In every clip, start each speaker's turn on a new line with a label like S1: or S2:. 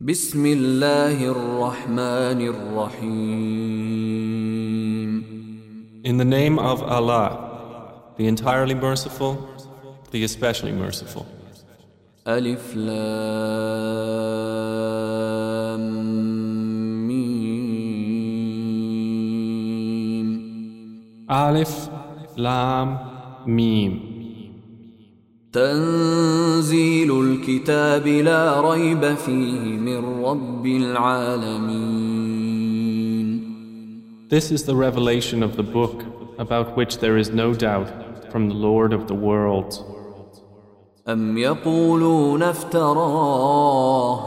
S1: بسم الله الرحمن الرحيم
S2: In the name of Allah, the entirely merciful, the especially merciful.
S1: ألف لام ميم
S2: Alif, Lam, Mim.
S1: تنزيل الكتاب لا ريب فيه من رب العالمين
S2: This is the revelation of the book about which there is no doubt from the Lord of the worlds.
S1: أم يقولون افتراه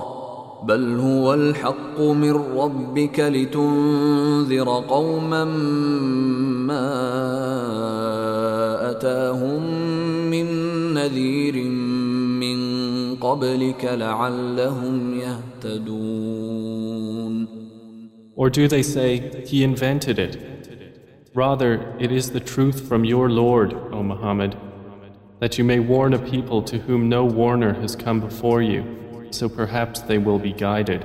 S1: بل هو الحق من ربك لتنذر قوما ما أتاهم من نذير من قبلك لعلهم يهتدون
S2: Or do they say, He invented it? Rather, it is the truth from your Lord, O Muhammad, that you may warn a people to whom no warner has come before you, so perhaps they will be guided.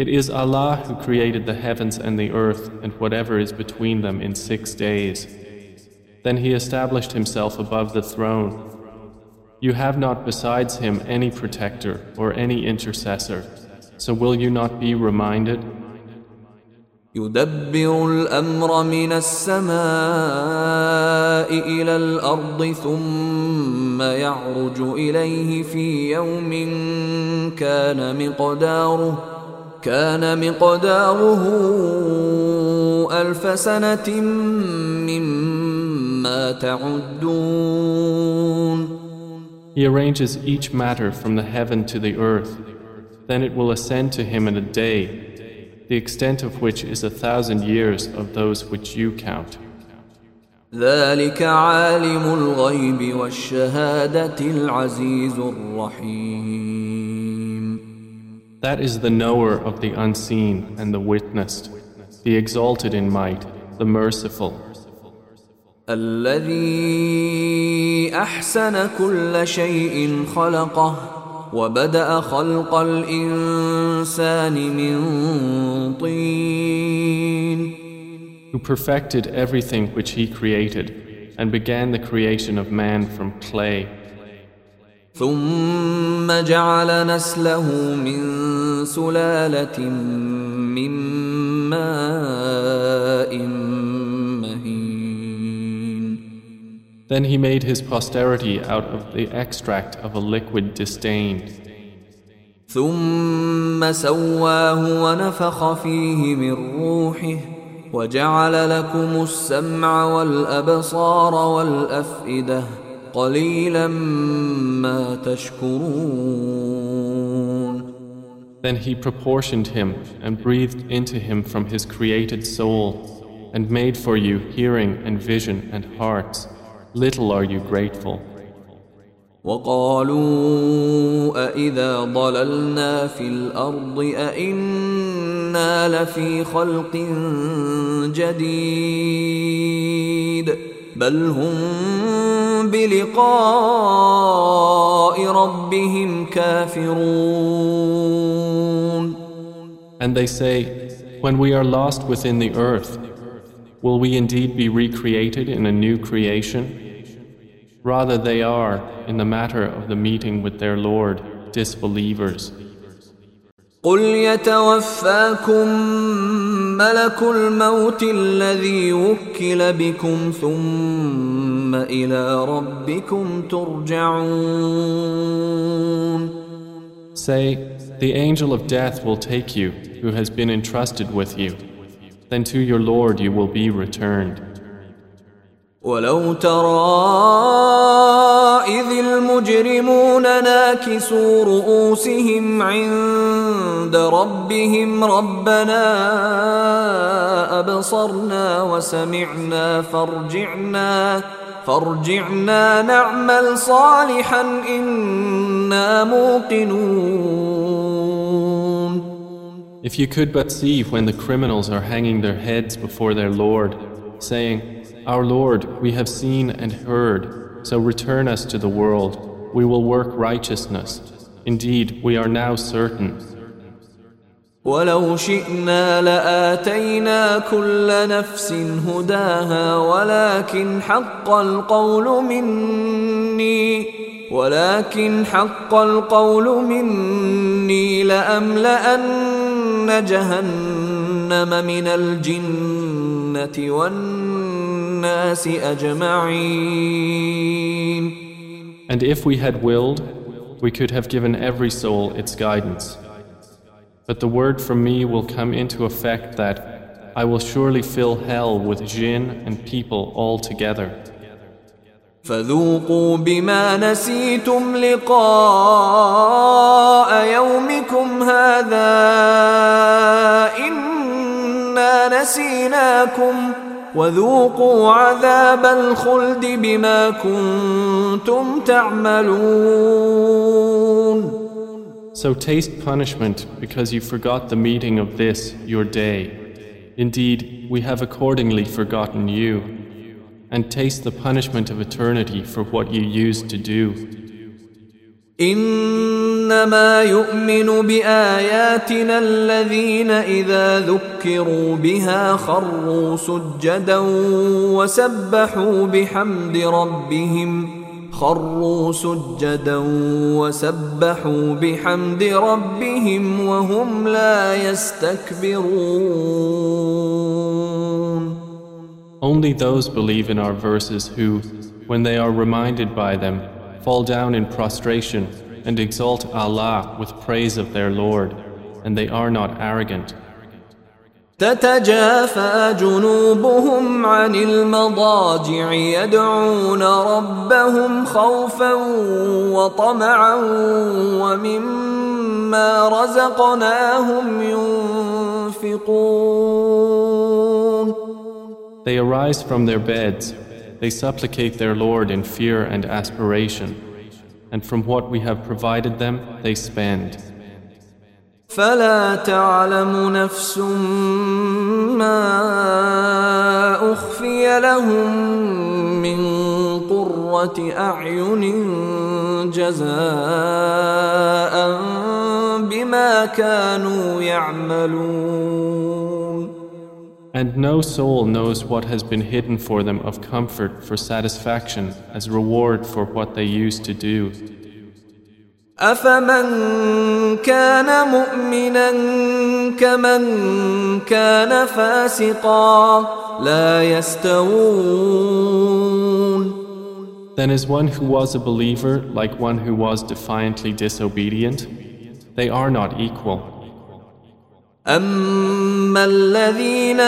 S2: It is Allah who created the heavens and the earth and whatever is between them in six days. Then He established Himself above the throne. You have not besides Him any protector or any intercessor. So will you not be reminded?
S1: يدبر الامر من السماء الى الارض ثم يعرج اليه في يوم كان مقداره كان مقداره الف سنه مما تعدون
S2: He arranges each matter from the heaven to the earth. Then it will ascend to Him in a day, the extent of which is a thousand years of those which you count.
S1: ذلك عالم الغيب والشهاده العزيز الرحيم
S2: That is the knower of the unseen and the witnessed, the exalted in might, the merciful,
S1: الذي احسن كل شيء خلقه وبدا خلق الانسان من طين
S2: who perfected everything which He created and began the creation of man from clay.
S1: ثم جعل نسله من سلالة من ماء مهين
S2: Then He made His posterity out of the extract of a liquid disdain.
S1: ثم سواه ونفخ فيه من روحه وجعل لكم السمع والأبصار والأفئدة قليلا ما تشكرون
S2: Then He proportioned him and breathed into him from His created soul and made for you hearing and vision and hearts. Little are you grateful.
S1: وقالوا أإذا ضللنا في الأرض أإنا لفي خلق جديد بل هم بلقاء ربهم كافرون
S2: And they say, When we are lost within the earth, will we indeed be recreated in a new creation? Rather, they are, in the matter of the meeting with their Lord, disbelievers.
S1: قل يتوفاكم ملك الموت الذي وكل بكم ثم إلى ربكم ترجعون
S2: Say, The angel of death will take you, who has been entrusted with you. Then to your Lord you will be returned.
S1: ولو ترى إذ المجرمون ناكسوا رؤوسهم عند ربهم ربنا أبصرنا وسمعنا فارجعنا فارجعنا نعمل صالحا إنا موقنون
S2: If you could but see when the criminals are hanging their heads before their Lord, saying, Our Lord, we have seen and heard, so return us to the world. We will work righteousness. Indeed, we are now certain.
S1: ولو شئنا لآتينا كل نفس هداها ولكن حق القول مني ولكن حق القول مني لأملأن جهنم من الجنة والناس أجمعين
S2: And if we had willed, we could have given every soul its guidance. But the word from me will come into effect that I will surely fill hell with jinn and people all together.
S1: فذوقوا بما نسيتم لقاء يومكم هذا إنا نسيناكم وذوقوا عذاب الخلد بما كنتم تعملون
S2: So taste punishment because you forgot the meeting of this, your day. Indeed, we have accordingly forgotten you. And taste the punishment of eternity for what you used to do.
S1: إنما يؤمن بآياتنا الذين إذا ذكروا بها خروا سجدا وسبحوا بحمد ربهم خروا سجدا وسبحوا بحمد ربهم وهم لا يستكبرون
S2: Only those believe in our verses who, when they are reminded by them, fall down in prostration and exalt Allah with praise of their Lord, and they are not arrogant.
S1: تتجافى جنوبهم عن المضاجع يدعون ربهم خوفا وطمعا ومما رزقناهم ينفقون
S2: They arise from their beds, they supplicate their Lord in fear and aspiration, and from what we have provided them, they spend.
S1: فلا تعلم نفس ما أخفي لهم من قرة أعين جزاء بما كانوا يعملون
S2: And no soul knows what has been hidden for them of comfort for satisfaction as reward for what they used to do.
S1: أفمن كان مؤمنا كمن كان فاسقا لا يستوون
S2: Then is one who was a believer like one who was defiantly disobedient? They are not equal.
S1: أما الذين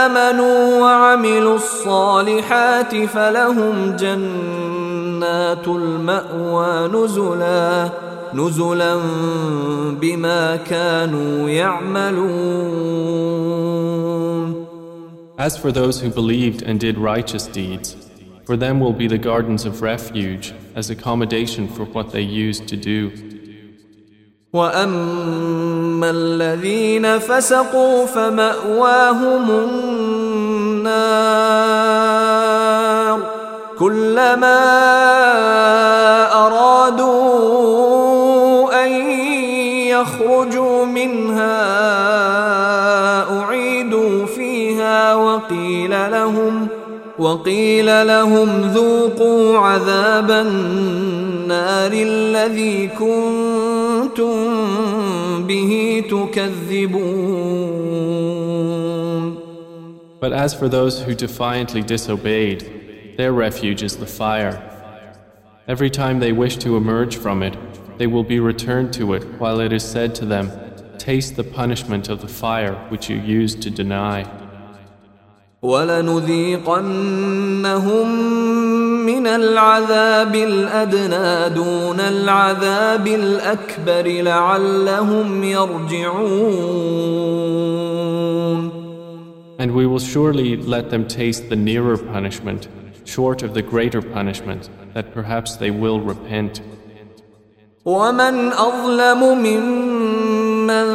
S1: آمنوا وعملوا الصالحات فلهم جنات المأوى نزلا نزلا بما كانوا يعملون
S2: As for those who believed and did righteous deeds, for them will be the gardens of refuge as accommodation for what they used to do.
S1: واما الذين فسقوا فماواهم النار كلما ارادوا ان يخرجوا منها اعيدوا فيها وقيل لهم وقيل لهم ذوقوا عذاب النار الذي كنتم به تكذبون
S2: But as for those who defiantly disobeyed, their refuge is the fire. Every time they wish to emerge from it, they will be returned to it while it is said to them, Taste the punishment of the fire which you used to deny.
S1: ولنذيقنهم من العذاب الادنى دون العذاب الاكبر لعلهم يرجعون
S2: And we will surely let them taste the nearer punishment, short of the greater punishment, that perhaps they will repent.
S1: ومن أظلم ممن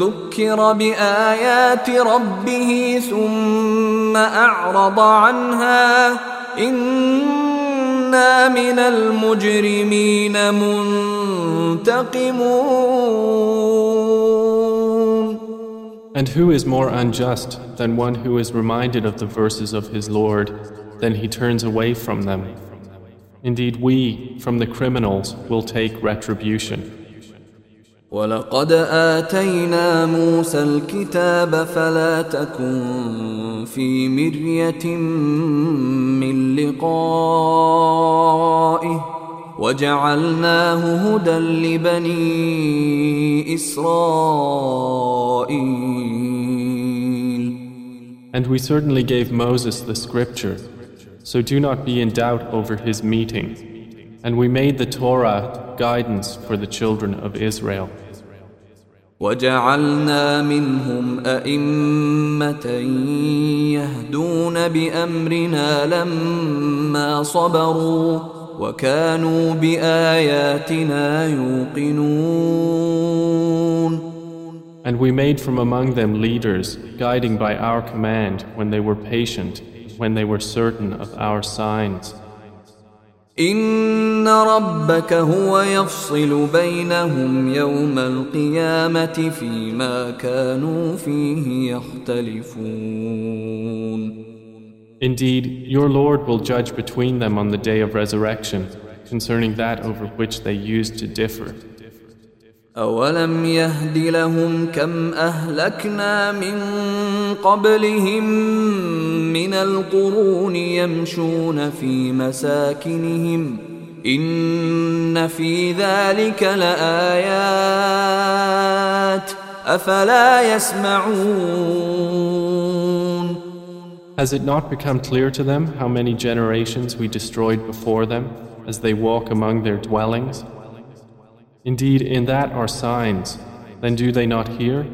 S1: ذكر بآيات ربه ثم أعرض عنها إنا من المجرمين منتقمون
S2: And who is more unjust than one who is reminded of the verses of his Lord, then he turns away from them? Indeed, we, from the criminals, will take retribution.
S1: ولقد آتينا موسى الكتاب فلا تكن في مرية من لقائه وجعلناه هدى لبني إسرائيل
S2: And we certainly gave Moses the scripture, so do not be in doubt over his meeting. And we made the Torah guidance for the children of Israel.
S1: وجعلنا منهم أئمة يهدون بأمرنا لما صبروا وكانوا بآياتنا يوقنون
S2: And we made from among them leaders, guiding by our command when they were patient, when they were certain of our signs.
S1: إن ربك هو يفصل بينهم يوم القيامة فيما كانوا فيه يختلفون
S2: Indeed, your Lord will judge between them on the day of resurrection concerning that over which they used to differ.
S1: أولم يهد لهم كم أهلكنا من قبلهم من القرون يمشون في مساكنهم إن في ذلك لآيات أفلا يسمعون
S2: Has it not become clear to them how many generations we destroyed before them as they walk among their dwellings? Indeed, in that are signs. Then do they not hear?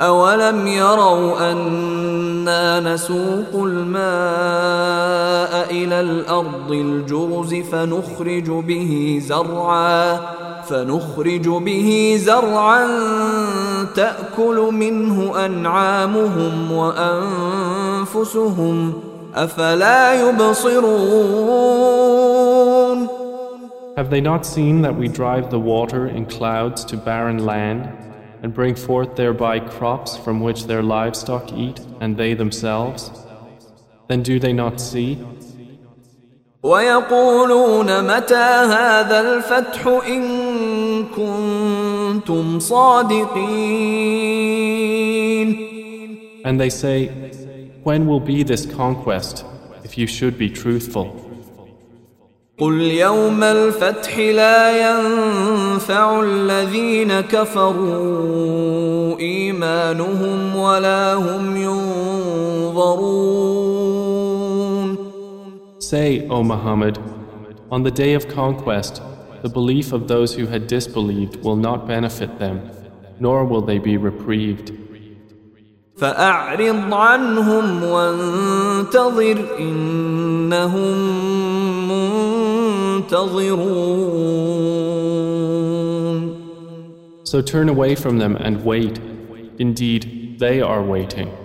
S1: أولم يروا أنا نسوق الماء إلى الأرض الجرز فنخرج به زرعا فنخرج به زرعا تأكل منه أنعامهم وأنفسهم أفلا يبصرون
S2: Have they not seen that we drive the water in clouds to barren land and bring forth thereby crops from which their livestock eat and they themselves? Then do they not see?
S1: ويقولون متى هذا الفتح إن كنتم صادقين
S2: And they say, When will be this conquest if you should be truthful?
S1: قل يوم الفتح لا ينفع الذين كفروا إيمانهم ولا هم ينظرون
S2: Say, O Muhammad, on the day of conquest, the belief of those who had disbelieved will not benefit them, nor will they be reprieved.
S1: فأعرض عنهم وانتظر إنهم
S2: So turn away from them and wait. Indeed, they are waiting.